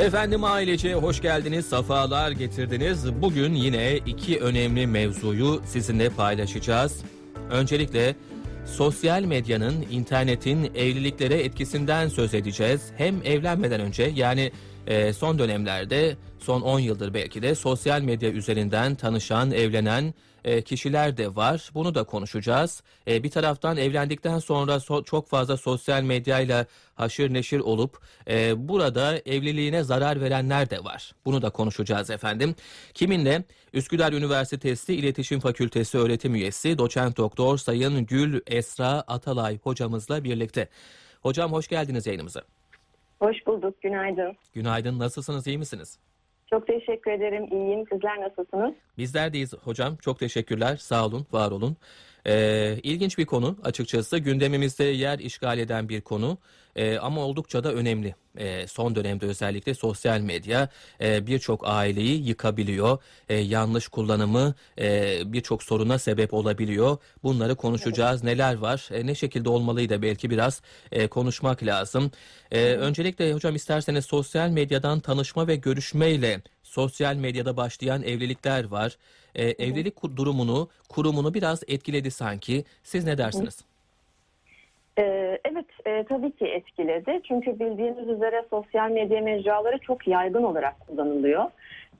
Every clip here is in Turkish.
Efendim ailece hoş geldiniz, safalar getirdiniz. Bugün yine iki önemli mevzuyu sizinle paylaşacağız. Öncelikle sosyal medyanın, internetin evliliklere etkisinden söz edeceğiz. Hem evlenmeden önce yani e, son dönemlerde, son 10 yıldır belki de sosyal medya üzerinden tanışan, evlenen e, kişiler de var. Bunu da konuşacağız. E, bir taraftan evlendikten sonra so- çok fazla sosyal medyayla haşır neşir olup e, burada evliliğine zarar verenler de var. Bunu da konuşacağız efendim. Kiminle? Üsküdar Üniversitesi İletişim Fakültesi öğretim üyesi doçent doktor Sayın Gül Esra Atalay hocamızla birlikte. Hocam hoş geldiniz yayınımıza. Hoş bulduk, günaydın. Günaydın, nasılsınız, iyi misiniz? Çok teşekkür ederim, iyiyim. Sizler nasılsınız? Bizler deyiz hocam. Çok teşekkürler. Sağ olun, var olun. Ee, ilginç bir konu açıkçası. Gündemimizde yer işgal eden bir konu. Ee, ama oldukça da önemli. Ee, son dönemde özellikle sosyal medya e, birçok aileyi yıkabiliyor. E, yanlış kullanımı e, birçok soruna sebep olabiliyor. Bunları konuşacağız. Neler var? E, ne şekilde olmalıydı belki biraz e, konuşmak lazım. E, öncelikle hocam isterseniz sosyal medyadan tanışma ve görüşmeyle sosyal medyada başlayan evlilikler var. E, evlilik durumunu, kurumunu biraz etkiledi sanki. Siz ne dersiniz? Ee, evet, e, tabii ki etkiledi. Çünkü bildiğiniz üzere sosyal medya mecraları çok yaygın olarak kullanılıyor.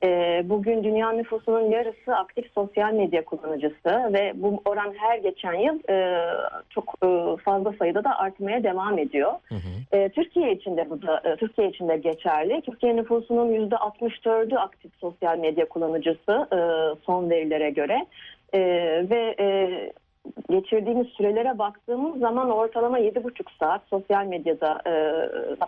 Ee, bugün dünya nüfusunun yarısı aktif sosyal medya kullanıcısı ve bu oran her geçen yıl e, çok e, fazla sayıda da artmaya devam ediyor. Hı hı. E, Türkiye için de bu da e, Türkiye için de geçerli. Türkiye nüfusunun yüzde 64'ü aktif sosyal medya kullanıcısı e, son verilere göre E, ve e, geçirdiğimiz sürelere baktığımız zaman ortalama 7,5 saat sosyal medyada e,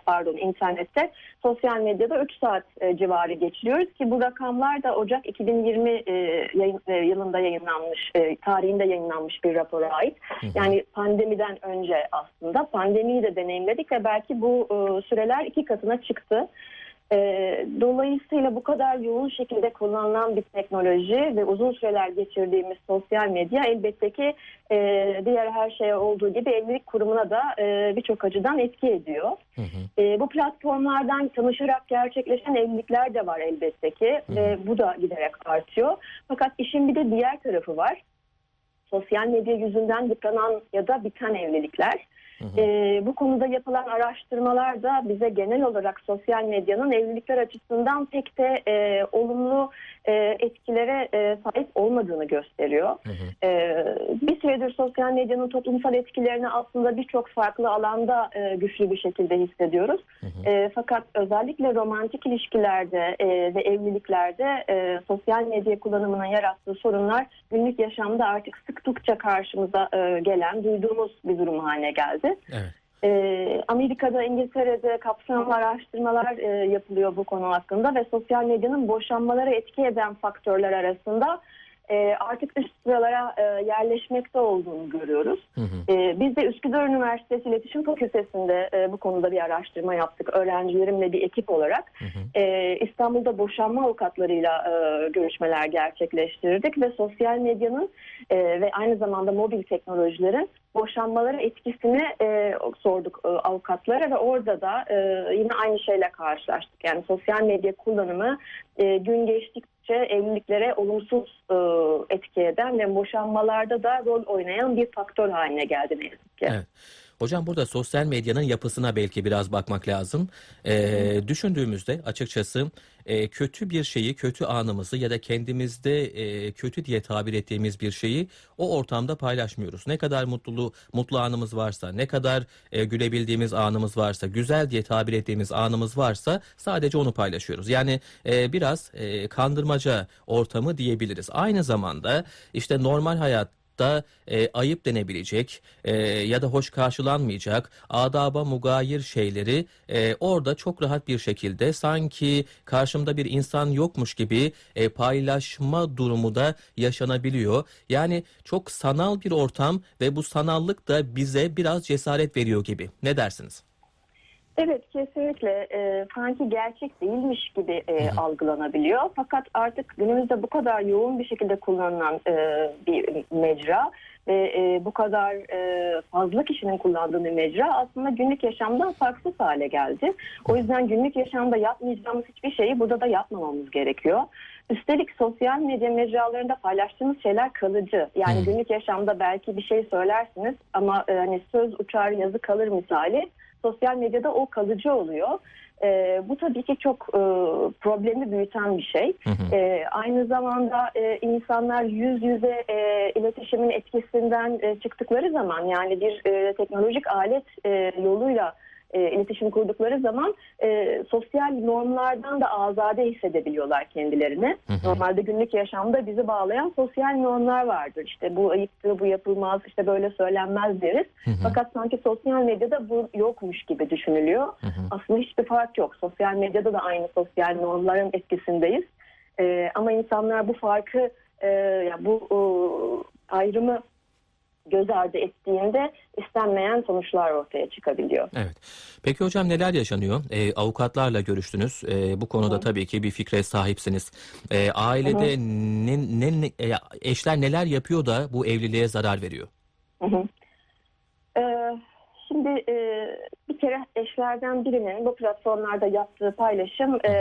pardon internette sosyal medyada 3 saat e, civarı geçiriyoruz ki bu rakamlar da Ocak 2020 e, yayın, e, yılında yayınlanmış e, tarihinde yayınlanmış bir rapora ait. Yani pandemiden önce aslında pandemiyi de deneyimledik ve belki bu e, süreler iki katına çıktı. E, dolayısıyla bu kadar yoğun şekilde kullanılan bir teknoloji ve uzun süreler geçirdiğimiz sosyal medya elbette ki e, diğer her şeye olduğu gibi evlilik kurumuna da e, birçok açıdan etki ediyor. Hı hı. E, bu platformlardan tanışarak gerçekleşen evlilikler de var elbette ki ve bu da giderek artıyor. Fakat işin bir de diğer tarafı var. Sosyal medya yüzünden yıpranan ya da biten evlilikler. Hı hı. E, bu konuda yapılan araştırmalar da bize genel olarak sosyal medyanın evlilikler açısından pek de e, olumlu e, etkilere e, sahip olmadığını gösteriyor. Hı hı. Ee, bir süredir sosyal medyanın toplumsal etkilerini aslında birçok farklı alanda e, güçlü bir şekilde hissediyoruz. Hı hı. E, fakat özellikle romantik ilişkilerde e, ve evliliklerde e, sosyal medya kullanımının yarattığı sorunlar günlük yaşamda artık sıklıkça karşımıza e, gelen, duyduğumuz bir durum haline geldi. Evet. E, Amerika'da, İngiltere'de kapsamlı araştırmalar e, yapılıyor bu konu hakkında ve sosyal medyanın boşanmalara etki eden faktörler arasında e, artık üst sıralara e, yerleşmekte olduğunu görüyoruz. Hı hı. E, biz de Üsküdar Üniversitesi İletişim Fakültesi'nde e, bu konuda bir araştırma yaptık öğrencilerimle bir ekip olarak. Hı hı. E, İstanbul'da boşanma avukatlarıyla e, görüşmeler gerçekleştirdik ve sosyal medyanın e, ve aynı zamanda mobil teknolojilerin boşanmalara etkisini e, sorduk e, avukatlara ve orada da e, yine aynı şeyle karşılaştık. Yani sosyal medya kullanımı e, gün geçtikçe evliliklere olumsuz e, etki eden ve boşanmalarda da rol oynayan bir faktör haline geldi ne yazık ki. Evet. Hocam burada sosyal medyanın yapısına belki biraz bakmak lazım. Ee, düşündüğümüzde açıkçası e, kötü bir şeyi, kötü anımızı ya da kendimizde e, kötü diye tabir ettiğimiz bir şeyi o ortamda paylaşmıyoruz. Ne kadar mutluluğu, mutlu anımız varsa, ne kadar e, gülebildiğimiz anımız varsa, güzel diye tabir ettiğimiz anımız varsa sadece onu paylaşıyoruz. Yani e, biraz e, kandırmaca ortamı diyebiliriz. Aynı zamanda işte normal hayat da e, ayıp denebilecek e, ya da hoş karşılanmayacak adaba mugayir şeyleri e, orada çok rahat bir şekilde sanki karşımda bir insan yokmuş gibi e, paylaşma durumu da yaşanabiliyor. Yani çok sanal bir ortam ve bu sanallık da bize biraz cesaret veriyor gibi. Ne dersiniz? Evet kesinlikle e, sanki gerçek değilmiş gibi e, algılanabiliyor. Fakat artık günümüzde bu kadar yoğun bir şekilde kullanılan e, bir mecra ve e, bu kadar e, fazla kişinin kullandığı bir mecra aslında günlük yaşamdan farksız hale geldi. O yüzden günlük yaşamda yapmayacağımız hiçbir şeyi burada da yapmamamız gerekiyor. Üstelik sosyal medya mecralarında paylaştığımız şeyler kalıcı. Yani Hmm. günlük yaşamda belki bir şey söylersiniz ama e, hani söz uçar yazı kalır misali sosyal medyada o kalıcı oluyor. E, bu tabii ki çok e, problemi büyüten bir şey. Hı hı. E, aynı zamanda e, insanlar yüz yüze e, iletişimin etkisinden e, çıktıkları zaman yani bir e, teknolojik alet e, yoluyla e, iletişim kurdukları zaman e, sosyal normlardan da azade hissedebiliyorlar kendilerini. Hı hı. Normalde günlük yaşamda bizi bağlayan sosyal normlar vardır. İşte bu ayıptır, bu yapılmaz, işte böyle söylenmez deriz. Hı hı. Fakat sanki sosyal medyada bu yokmuş gibi düşünülüyor. Hı hı. Aslında hiçbir fark yok. Sosyal medyada da aynı sosyal normların etkisindeyiz. Ee, ama insanlar bu farkı, e, ya bu e, ayrımı göz ardı ettiğinde istenmeyen sonuçlar ortaya çıkabiliyor. Evet. Peki hocam neler yaşanıyor? Ee, avukatlarla görüştünüz. Ee, bu konuda Hı. tabii ki bir fikre sahipsiniz. Ee, ailede ne, ne, ne- e, eşler neler yapıyor da bu evliliğe zarar veriyor? Hı hı. Ee, şimdi e, bir kere eşlerden birinin bu platformlarda yaptığı paylaşım e,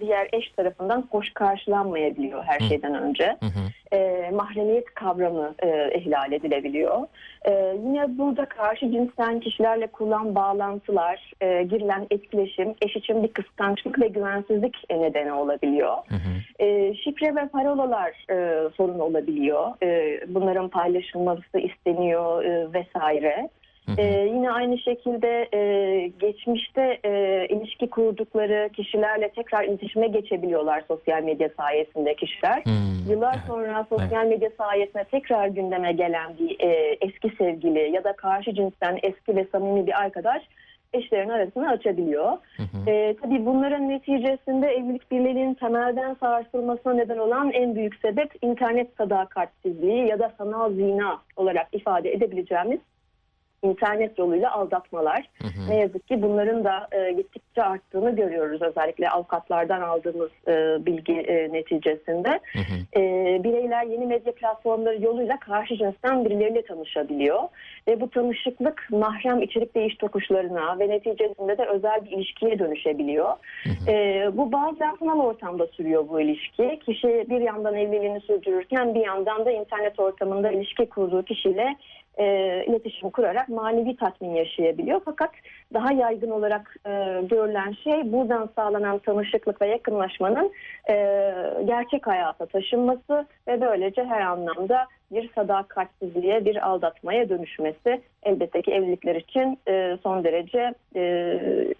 diğer eş tarafından hoş karşılanmayabiliyor her şeyden önce. Hı hı. e, mahremiyet kavramı e, ihlal edilebiliyor. E, yine burada karşı cinsten kişilerle kurulan bağlantılar, e, girilen etkileşim eş için bir kıskançlık ve güvensizlik e, nedeni olabiliyor. Hı hı. E, şifre ve parolalar e, sorun olabiliyor. E, bunların paylaşılması isteniyor e, vesaire. Ee, yine aynı şekilde e, geçmişte e, ilişki kurdukları kişilerle tekrar iletişime geçebiliyorlar sosyal medya sayesinde kişiler. Hmm, Yıllar evet. sonra sosyal medya sayesinde tekrar gündeme gelen bir e, eski sevgili ya da karşı cinsten eski ve samimi bir arkadaş eşlerin arasını açabiliyor. Hı hı. E, tabii bunların neticesinde evlilik birliğinin temelden sarsılmasına neden olan en büyük sebep internet sadakatsizliği ya da sanal zina olarak ifade edebileceğimiz internet yoluyla aldatmalar. Hı hı. Ne yazık ki bunların da e, gittikçe arttığını görüyoruz özellikle avukatlardan aldığımız e, bilgi e, neticesinde. Hı hı. E, bireyler yeni medya platformları yoluyla karşı cinsten birileriyle tanışabiliyor. Ve bu tanışıklık mahrem içerik değiş tokuşlarına ve neticesinde de özel bir ilişkiye dönüşebiliyor. Hı hı. E, bu bazen sanal ortamda sürüyor bu ilişki. Kişi bir yandan evliliğini sürdürürken bir yandan da internet ortamında ilişki kurduğu kişiyle e, iletişim kurarak manevi tatmin yaşayabiliyor. Fakat daha yaygın olarak e, görülen şey buradan sağlanan tanışıklık ve yakınlaşmanın e, gerçek hayata taşınması ve böylece her anlamda bir sadakatsizliğe, bir aldatmaya dönüşmesi elbette ki evlilikler için e, son derece e,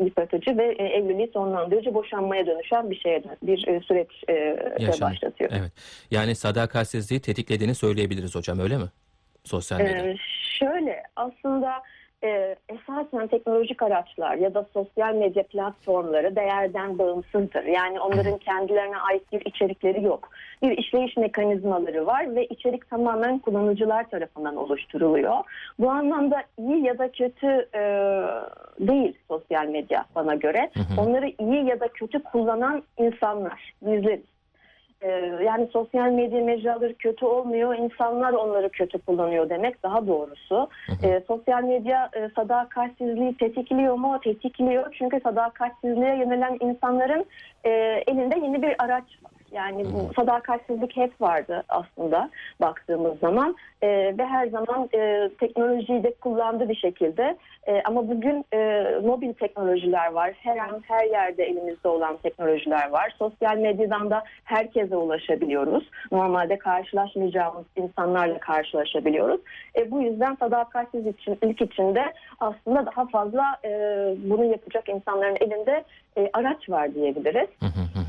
yıpratıcı ve e, evliliği sonlandırıcı boşanmaya dönüşen bir şeye bir e, süreç e, başlatıyor. Evet. Yani sadakatsizliği tetiklediğini söyleyebiliriz hocam öyle mi? Sosyal medya. Ee, şöyle aslında e, esasen teknolojik araçlar ya da sosyal medya platformları değerden bağımsızdır. Yani onların kendilerine ait bir içerikleri yok. Bir işleyiş mekanizmaları var ve içerik tamamen kullanıcılar tarafından oluşturuluyor. Bu anlamda iyi ya da kötü e, değil sosyal medya bana göre. Onları iyi ya da kötü kullanan insanlar, bizleriz. Ee, yani sosyal medya mecraları kötü olmuyor, insanlar onları kötü kullanıyor demek daha doğrusu. Hı hı. Ee, sosyal medya e, sadakatsizliği tetikliyor mu? Tetikliyor çünkü sadakatsizliğe yönelen insanların e, elinde yeni bir araç var. Yani bu sadakatsizlik hep vardı aslında baktığımız zaman E, ve her zaman e, teknolojiyi de kullandı bir şekilde. E, ama bugün e, mobil teknolojiler var. Her an her yerde elimizde olan teknolojiler var. Sosyal medyadan da herkese ulaşabiliyoruz. Normalde karşılaşmayacağımız insanlarla karşılaşabiliyoruz. E, bu yüzden sadakatsizlik için, ilk içinde aslında daha fazla e, bunu yapacak insanların elinde e, araç var diyebiliriz. Hı hı hı hı.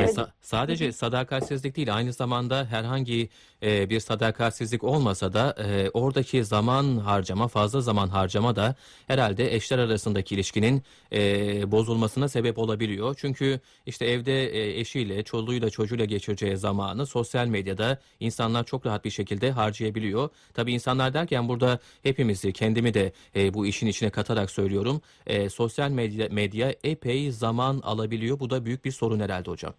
Evet. sa- sadece sadakatsizlik değil aynı zamanda herhangi e, bir sadakatsizlik olmasa da e, oradaki zaman harcama fazla zaman harcama da herhalde eşler arasındaki ilişkinin e, bozulmasına sebep olabiliyor. Çünkü işte evde e, eşiyle çoluğuyla çocuğuyla geçireceği zamanı sosyal medyada insanlar çok rahat bir şekilde harcayabiliyor. Tabii insanlar derken burada hepimizi kendimi de e, bu işin içine katarak söylüyorum. E, sosyal medya, medya epey zaman alabiliyor. Bu da büyük bir sorun herhalde hocam.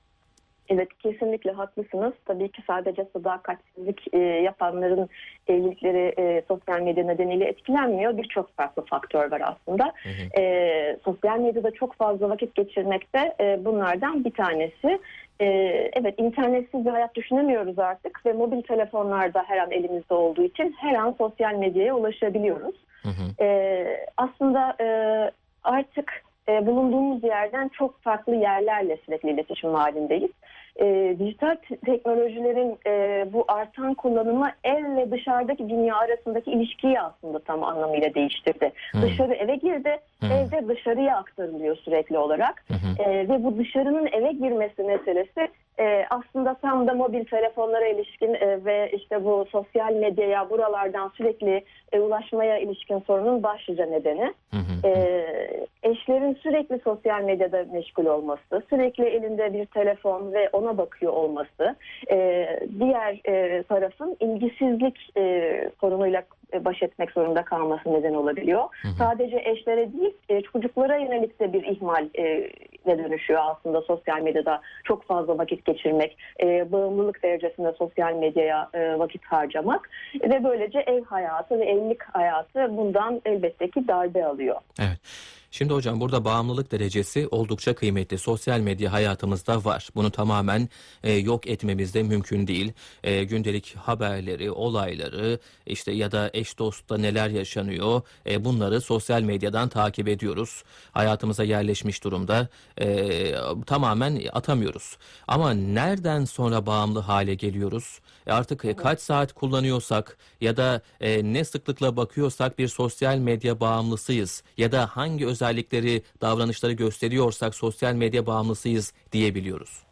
Evet kesinlikle haklısınız. Tabii ki sadece sadakatsizlik e, yapanların evlilikleri e, sosyal medya nedeniyle etkilenmiyor. Birçok farklı faktör var aslında. Hı hı. E, sosyal medyada çok fazla vakit geçirmekte e, bunlardan bir tanesi. E, evet internetsiz bir hayat düşünemiyoruz artık ve mobil telefonlarda her an elimizde olduğu için her an sosyal medyaya ulaşabiliyoruz. Hı hı. E, aslında e, artık e, bulunduğumuz yerden çok farklı yerlerle sürekli iletişim halindeyiz. E, dijital te- teknolojilerin e, bu artan kullanımı ev ve dışarıdaki dünya arasındaki ilişkiyi aslında tam anlamıyla değiştirdi. Hı. Dışarı eve girdi, Hı. evde dışarıya aktarılıyor sürekli olarak. Hı. E, ve bu dışarının eve girmesi meselesi e, aslında tam da mobil telefonlara ilişkin e, ve işte bu sosyal medyaya buralardan sürekli e, ulaşmaya ilişkin sorunun başlıca nedeni. Hı hı. E, eşlerin sürekli sosyal medyada meşgul olması, sürekli elinde bir telefon ve ona bakıyor olması, e, diğer e, tarafın ilgisizlik e, sorunuyla baş etmek zorunda kalması neden olabiliyor. Hı hı. Sadece eşlere değil, çocuklara yönelik de bir ihmal e, ne dönüşüyor aslında sosyal medyada çok fazla vakit geçirmek, e, bağımlılık derecesinde sosyal medyaya e, vakit harcamak ve böylece ev hayatı ve evlilik hayatı bundan elbette ki darbe alıyor. Evet. Şimdi hocam burada bağımlılık derecesi oldukça kıymetli. Sosyal medya hayatımızda var. Bunu tamamen e, yok etmemiz de mümkün değil. E, gündelik haberleri, olayları işte ya da eş dostta neler yaşanıyor e, bunları sosyal medyadan takip ediyoruz. Hayatımıza yerleşmiş durumda. E, tamamen atamıyoruz. Ama nereden sonra bağımlı hale geliyoruz? E, artık e, kaç saat kullanıyorsak ya da e, ne sıklıkla bakıyorsak bir sosyal medya bağımlısıyız ya da hangi özellikleri, davranışları gösteriyorsak sosyal medya bağımlısıyız diyebiliyoruz.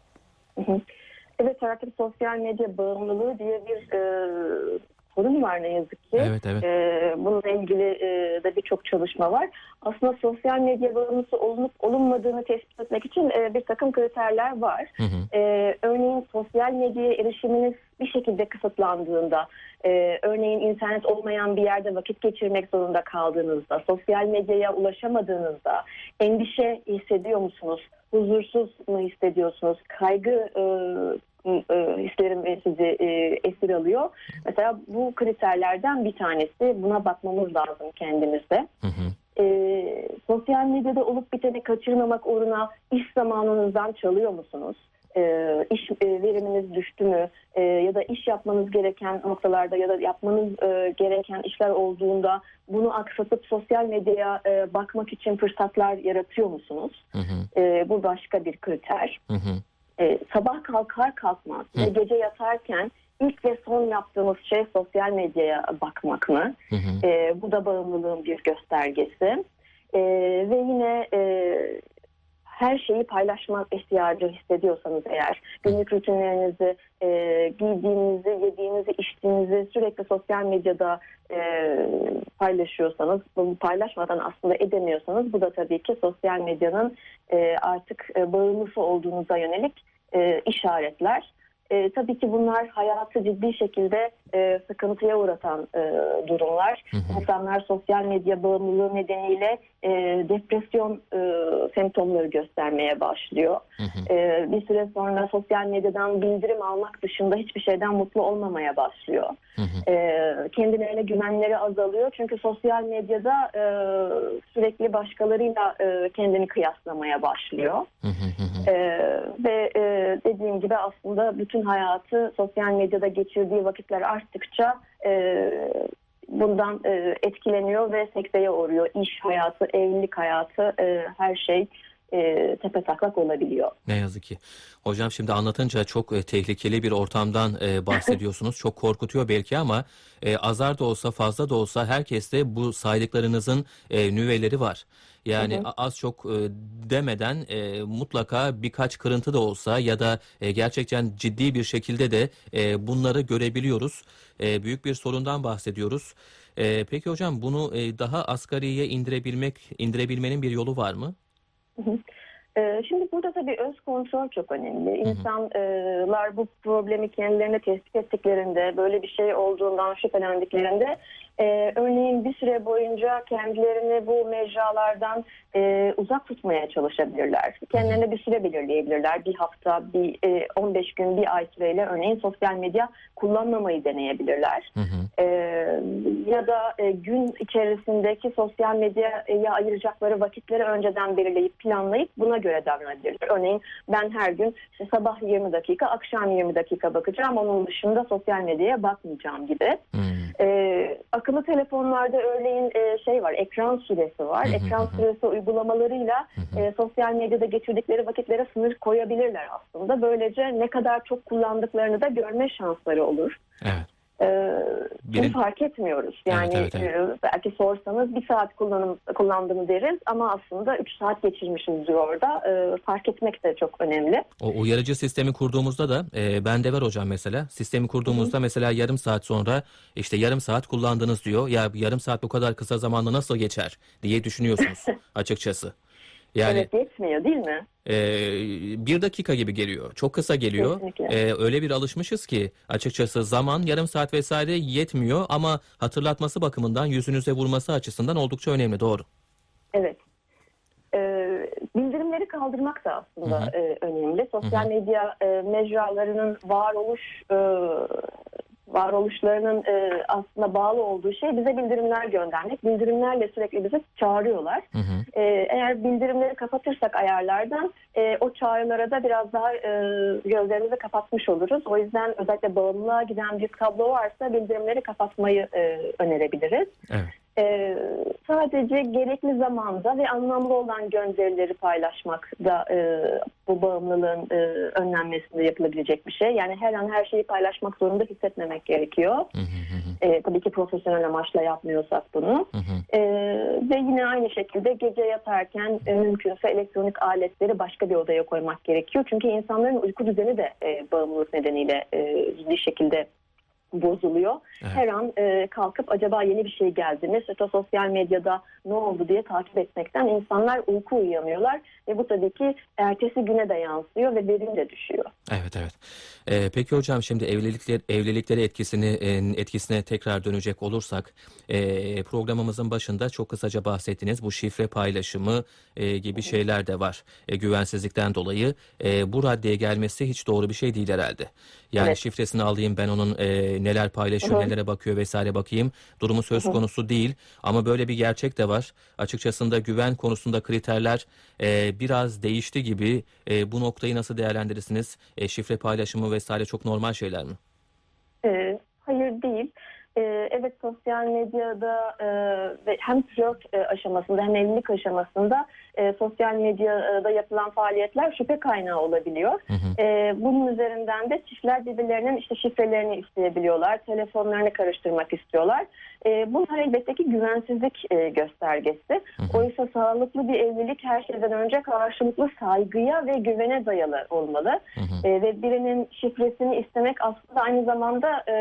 Evet artık sosyal medya bağımlılığı diye bir e, sorun var ne yazık ki. Evet evet. E, bununla ilgili e, de birçok çalışma var. Aslında sosyal medya bağımlısı olunup olunmadığını tespit etmek için e, bir takım kriterler var. Hı hı. E, örneğin sosyal medyaya erişiminiz bir şekilde kısıtlandığında, e, örneğin internet olmayan bir yerde vakit geçirmek zorunda kaldığınızda, sosyal medyaya ulaşamadığınızda endişe hissediyor musunuz? Huzursuz mu hissediyorsunuz? Kaygı e, hislerim sizi e, esir alıyor. Mesela bu kriterlerden bir tanesi. Buna bakmamız lazım kendimizde. Hı hı. E, sosyal medyada olup biteni kaçırmamak uğruna iş zamanınızdan çalıyor musunuz? E, iş e, veriminiz düştü mü? E, ya da iş yapmanız gereken noktalarda ya da yapmanız e, gereken işler olduğunda bunu aksatıp sosyal medyaya e, bakmak için fırsatlar yaratıyor musunuz? Hı hı. E, bu başka bir kriter. Hı hı. E, sabah kalkar kalkmaz Hı. ve gece yatarken ilk ve son yaptığımız şey sosyal medyaya bakmak mı? Hı hı. E, bu da bağımlılığın bir göstergesi. E, ve yine e, her şeyi paylaşmak ihtiyacı hissediyorsanız eğer günlük rutinlerinizi, e, giydiğinizi, yediğinizi, içtiğinizi sürekli sosyal medyada e, paylaşıyorsanız, bunu paylaşmadan aslında edemiyorsanız bu da tabii ki sosyal medyanın e, artık e, bağımlısı olduğunuza yönelik e, işaretler. E, tabii ki bunlar hayatı ciddi şekilde e, sıkıntıya uğratan e, durumlar. Hı hı. İnsanlar sosyal medya bağımlılığı nedeniyle e, depresyon e, semptomları göstermeye başlıyor. Hı hı. E, bir süre sonra sosyal medyadan bildirim almak dışında hiçbir şeyden mutlu olmamaya başlıyor. Hı hı. E, kendilerine güvenleri azalıyor. Çünkü sosyal medyada e, sürekli başkalarıyla e, kendini kıyaslamaya başlıyor. Hı hı. Hı. Ee, ve e, dediğim gibi aslında bütün hayatı sosyal medyada geçirdiği vakitler arttıkça e, bundan e, etkileniyor ve sekteye uğruyor. İş hayatı, evlilik hayatı, e, her şey e, tepe taklak olabiliyor. Ne yazık ki. Hocam şimdi anlatınca çok e, tehlikeli bir ortamdan e, bahsediyorsunuz. çok korkutuyor belki ama e, azar da olsa fazla da olsa herkeste bu saydıklarınızın e, nüveleri var. Yani Hı hı. az çok e, demeden e, mutlaka birkaç kırıntı da olsa ya da e, gerçekten ciddi bir şekilde de e, bunları görebiliyoruz. E, büyük bir sorundan bahsediyoruz. E, peki hocam bunu e, daha asgariye indirebilmek indirebilmenin bir yolu var mı? Ee, Şimdi burada tabii öz kontrol çok önemli. İnsanlar bu problemi kendilerine tespit ettiklerinde, böyle bir şey olduğundan şüphelendiklerinde e, örneğin bir süre boyunca kendilerini bu mecralardan e, uzak tutmaya çalışabilirler. Kendilerine bir süre belirleyebilirler. Bir hafta, bir e, 15 gün, bir ay süreyle örneğin sosyal medya kullanmamayı deneyebilirler. Hı hı. E, ya da e, gün içerisindeki sosyal medyaya ayıracakları vakitleri önceden belirleyip planlayıp buna göre davranabilirler. Örneğin ben her gün işte sabah 20 dakika, akşam 20 dakika bakacağım. Onun dışında sosyal medyaya bakmayacağım gibi. Hı. Ee, akıllı telefonlarda örneğin e, şey var, ekran süresi var. Hı hı ekran hı. süresi uygulamalarıyla Hı hı. e, sosyal medyada geçirdikleri vakitlere sınır koyabilirler aslında. Böylece ne kadar çok kullandıklarını da görme şansları olur. Evet. Ee, Biri- fark etmiyoruz. Evet, Yani evet, evet. e, belki sorsanız bir saat kullanım, kullandım deriz ama aslında 3 saat geçirmişiz diyor orada. Ee, fark etmek de çok önemli. O uyarıcı sistemi kurduğumuzda da e, bende var hocam mesela. Sistemi kurduğumuzda mesela yarım saat sonra işte yarım saat kullandınız diyor. Ya yarım saat bu kadar kısa zamanda nasıl geçer diye düşünüyorsunuz açıkçası. Yani Evet yetmiyor değil mi? e, bir dakika gibi geliyor. Çok kısa geliyor. Kesinlikle. E, öyle bir alışmışız ki açıkçası zaman yarım saat vesaire yetmiyor ama hatırlatması bakımından yüzünüze vurması açısından oldukça önemli. Doğru. Evet. Ee, bildirimleri kaldırmak da aslında Hı hı. e, önemli. Sosyal Hı hı. medya e, mecralarının varoluş e, varoluşlarının e, aslında bağlı olduğu şey bize bildirimler göndermek. Bildirimlerle sürekli bizi çağırıyorlar. Hı hı. E, eğer bildirimleri kapatırsak ayarlardan e, o çağrılara da biraz daha e, gözlerimizi kapatmış oluruz. O yüzden özellikle bağımlılığa giden bir tablo varsa bildirimleri kapatmayı e, önerebiliriz. Evet. Ee, sadece gerekli zamanda ve anlamlı olan gönderileri paylaşmak da e, bu bağımlılığın e, önlenmesinde yapılabilecek bir şey. Yani her an her şeyi paylaşmak zorunda hissetmemek gerekiyor. Hı hı. E, tabii ki profesyonel amaçla yapmıyorsak bunu. Hı hı. E, ve yine aynı şekilde gece yatarken e, mümkünse elektronik aletleri başka bir odaya koymak gerekiyor. Çünkü insanların uyku düzeni de e, bağımlılık nedeniyle e, ciddi şekilde bozuluyor. Evet. Her an e, kalkıp acaba yeni bir şey geldi mi? Mesela sosyal medyada ne oldu diye takip etmekten insanlar uyku uyuyamıyorlar. Ve bu tabii ki ertesi güne de yansıyor ve verim de düşüyor. Evet evet. Ee, peki hocam şimdi evlilikler evliliklere etkisini e, etkisine tekrar dönecek olursak e, programımızın başında çok kısaca bahsettiniz bu şifre paylaşımı e, gibi şeyler de var e, güvensizlikten dolayı e, bu raddeye gelmesi hiç doğru bir şey değil herhalde. Yani Evet. şifresini alayım ben onun e, neler paylaşıyor nelere bakıyor vesaire bakayım durumu söz konusu değil ama böyle bir gerçek de var açıkçasında güven konusunda kriterler e, biraz değişti gibi E, bu noktayı nasıl değerlendirirsiniz? E, şifre paylaşımı vesaire çok normal şeyler mi? E, hayır değil. E, evet sosyal medyada e, hem flört e, aşamasında hem evlilik aşamasında e, sosyal medyada yapılan faaliyetler şüphe kaynağı olabiliyor. Hı hı. E, bunun üzerinden de çiftler birbirlerinin işte şifrelerini isteyebiliyorlar, telefonlarını karıştırmak istiyorlar. E, bunlar elbette ki güvensizlik e, göstergesi. Hı hı. Oysa sağlıklı bir evlilik her şeyden önce karşılıklı saygıya ve güvene dayalı olmalı. Hı hı. E, ve birinin şifresini istemek aslında aynı zamanda e,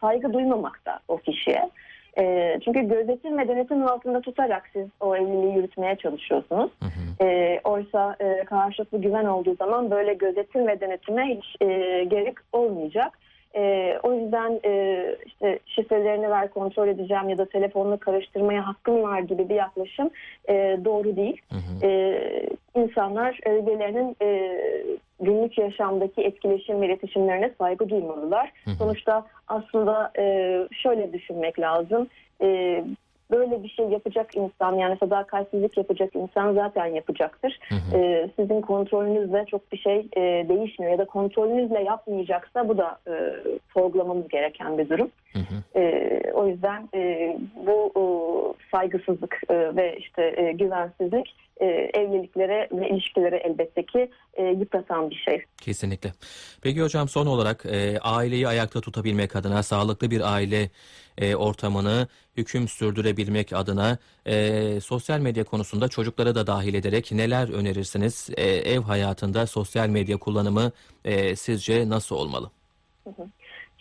saygı duymamak da o kişiye. E, çünkü gözetim ve denetim altında tutarak siz o evliliği yürütmeye çalışıyorsunuz. Hı hı. E, oysa e, karşılıklı güven olduğu zaman böyle gözetim ve denetime hiç e, gerek olmayacak. E, o yüzden e, işte şifrelerini ver kontrol edeceğim ya da telefonunu karıştırmaya hakkım var gibi bir yaklaşım e, doğru değil. Hı hı. Ee, insanlar e, birbirlerinin e, günlük yaşamdaki etkileşim ve iletişimlerine saygı duymalılar. Hı hı. Sonuçta aslında e, şöyle düşünmek lazım. E, böyle bir şey yapacak insan yani sadakatsizlik yapacak insan zaten yapacaktır. Hı hı. E, sizin kontrolünüzle çok bir şey e, değişmiyor ya da kontrolünüzle yapmayacaksa bu da e, sorgulamamız gereken bir durum. Hı hı. E, o yüzden e, bu e, saygısızlık e, ve işte e, güvensizlik e, evliliklere ve ilişkilere elbette ki e, yıpratan bir şey. Kesinlikle. Peki hocam son olarak e, aileyi ayakta tutabilmek adına sağlıklı bir aile e, ortamını hüküm sürdürebilmek adına e, sosyal medya konusunda çocukları da dahil ederek neler önerirsiniz? E, ev hayatında sosyal medya kullanımı e, sizce nasıl olmalı?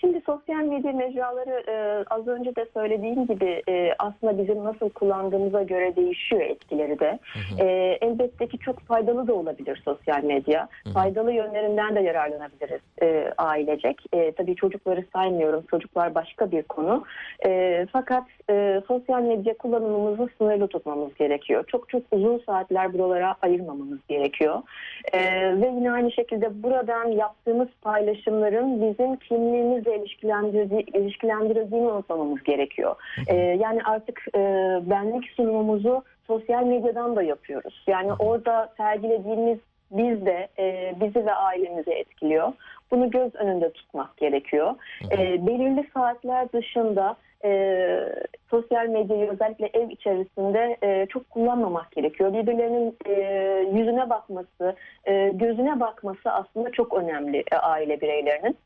Şimdi sosyal medya mecraları e, az önce de söylediğim gibi e, aslında bizim nasıl kullandığımıza göre değişiyor etkileri de. E, elbette ki çok faydalı da olabilir sosyal medya. Faydalı yönlerinden de yararlanabiliriz e, ailecek. E, tabii çocukları saymıyorum. Çocuklar başka bir konu. E, fakat e, sosyal medya kullanımımızı sınırlı tutmamız gerekiyor. Çok çok uzun saatler buralara ayırmamamız gerekiyor. E, ve yine aynı şekilde buradan yaptığımız paylaşımların bizim kimliğimizle ilişkilendirdiği, ilişkilendirildiğini unutmamamız gerekiyor. E, yani artık e, benlik sunumumuzu sosyal medyadan da yapıyoruz. Yani orada sergilediğimiz biz de e, bizi ve ailemizi etkiliyor. Bunu göz önünde tutmak gerekiyor. E, belirli saatler dışında e, sosyal medyayı özellikle ev içerisinde e, çok kullanmamak gerekiyor. Birbirlerinin e, yüzüne bakması, e, gözüne bakması aslında çok önemli e, aile bireylerinin.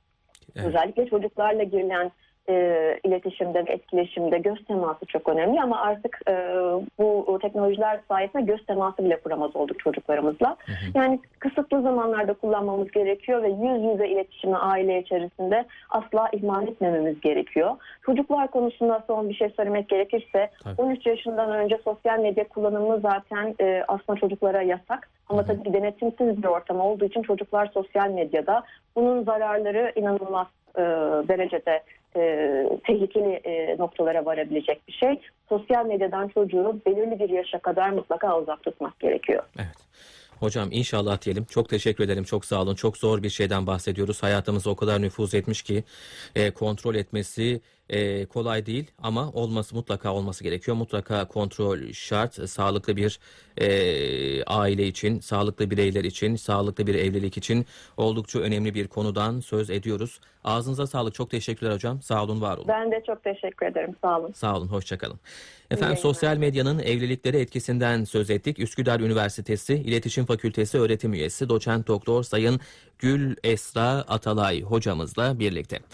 Evet. Özellikle çocuklarla girilen e, iletişimde ve etkileşimde göz teması çok önemli ama artık e, bu teknolojiler sayesinde göz teması bile kuramaz olduk çocuklarımızla. Yani kısıtlı zamanlarda kullanmamız gerekiyor ve yüz yüze iletişimi aile içerisinde asla ihmal etmememiz gerekiyor. Çocuklar konusunda son bir şey söylemek gerekirse Tabii. 13 yaşından önce sosyal medya kullanımı zaten e, aslında çocuklara yasak. Ama tabii ki denetimsiz bir ortam olduğu için çocuklar sosyal medyada bunun zararları inanılmaz e, derecede e, tehlikeli e, noktalara varabilecek bir şey. Sosyal medyadan çocuğu belirli bir yaşa kadar mutlaka uzak tutmak gerekiyor. Evet. Hocam inşallah diyelim. Çok teşekkür ederim. Çok sağ olun. Çok zor bir şeyden bahsediyoruz. Hayatımıza o kadar nüfuz etmiş ki e, kontrol etmesi e, kolay değil ama olması mutlaka olması gerekiyor. Mutlaka kontrol şart. Sağlıklı bir e, aile için, sağlıklı bireyler için, sağlıklı bir evlilik için oldukça önemli bir konudan söz ediyoruz. Ağzınıza sağlık. Çok teşekkürler hocam. Sağ olun, var olun. Ben de çok teşekkür ederim. Sağ olun. Sağ olun, hoşçakalın. Efendim sosyal medyanın evlilikleri etkisinden söz ettik. Üsküdar Üniversitesi İletişim Fakültesi öğretim üyesi doçent doktor Sayın Gül Esra Atalay hocamızla birlikte.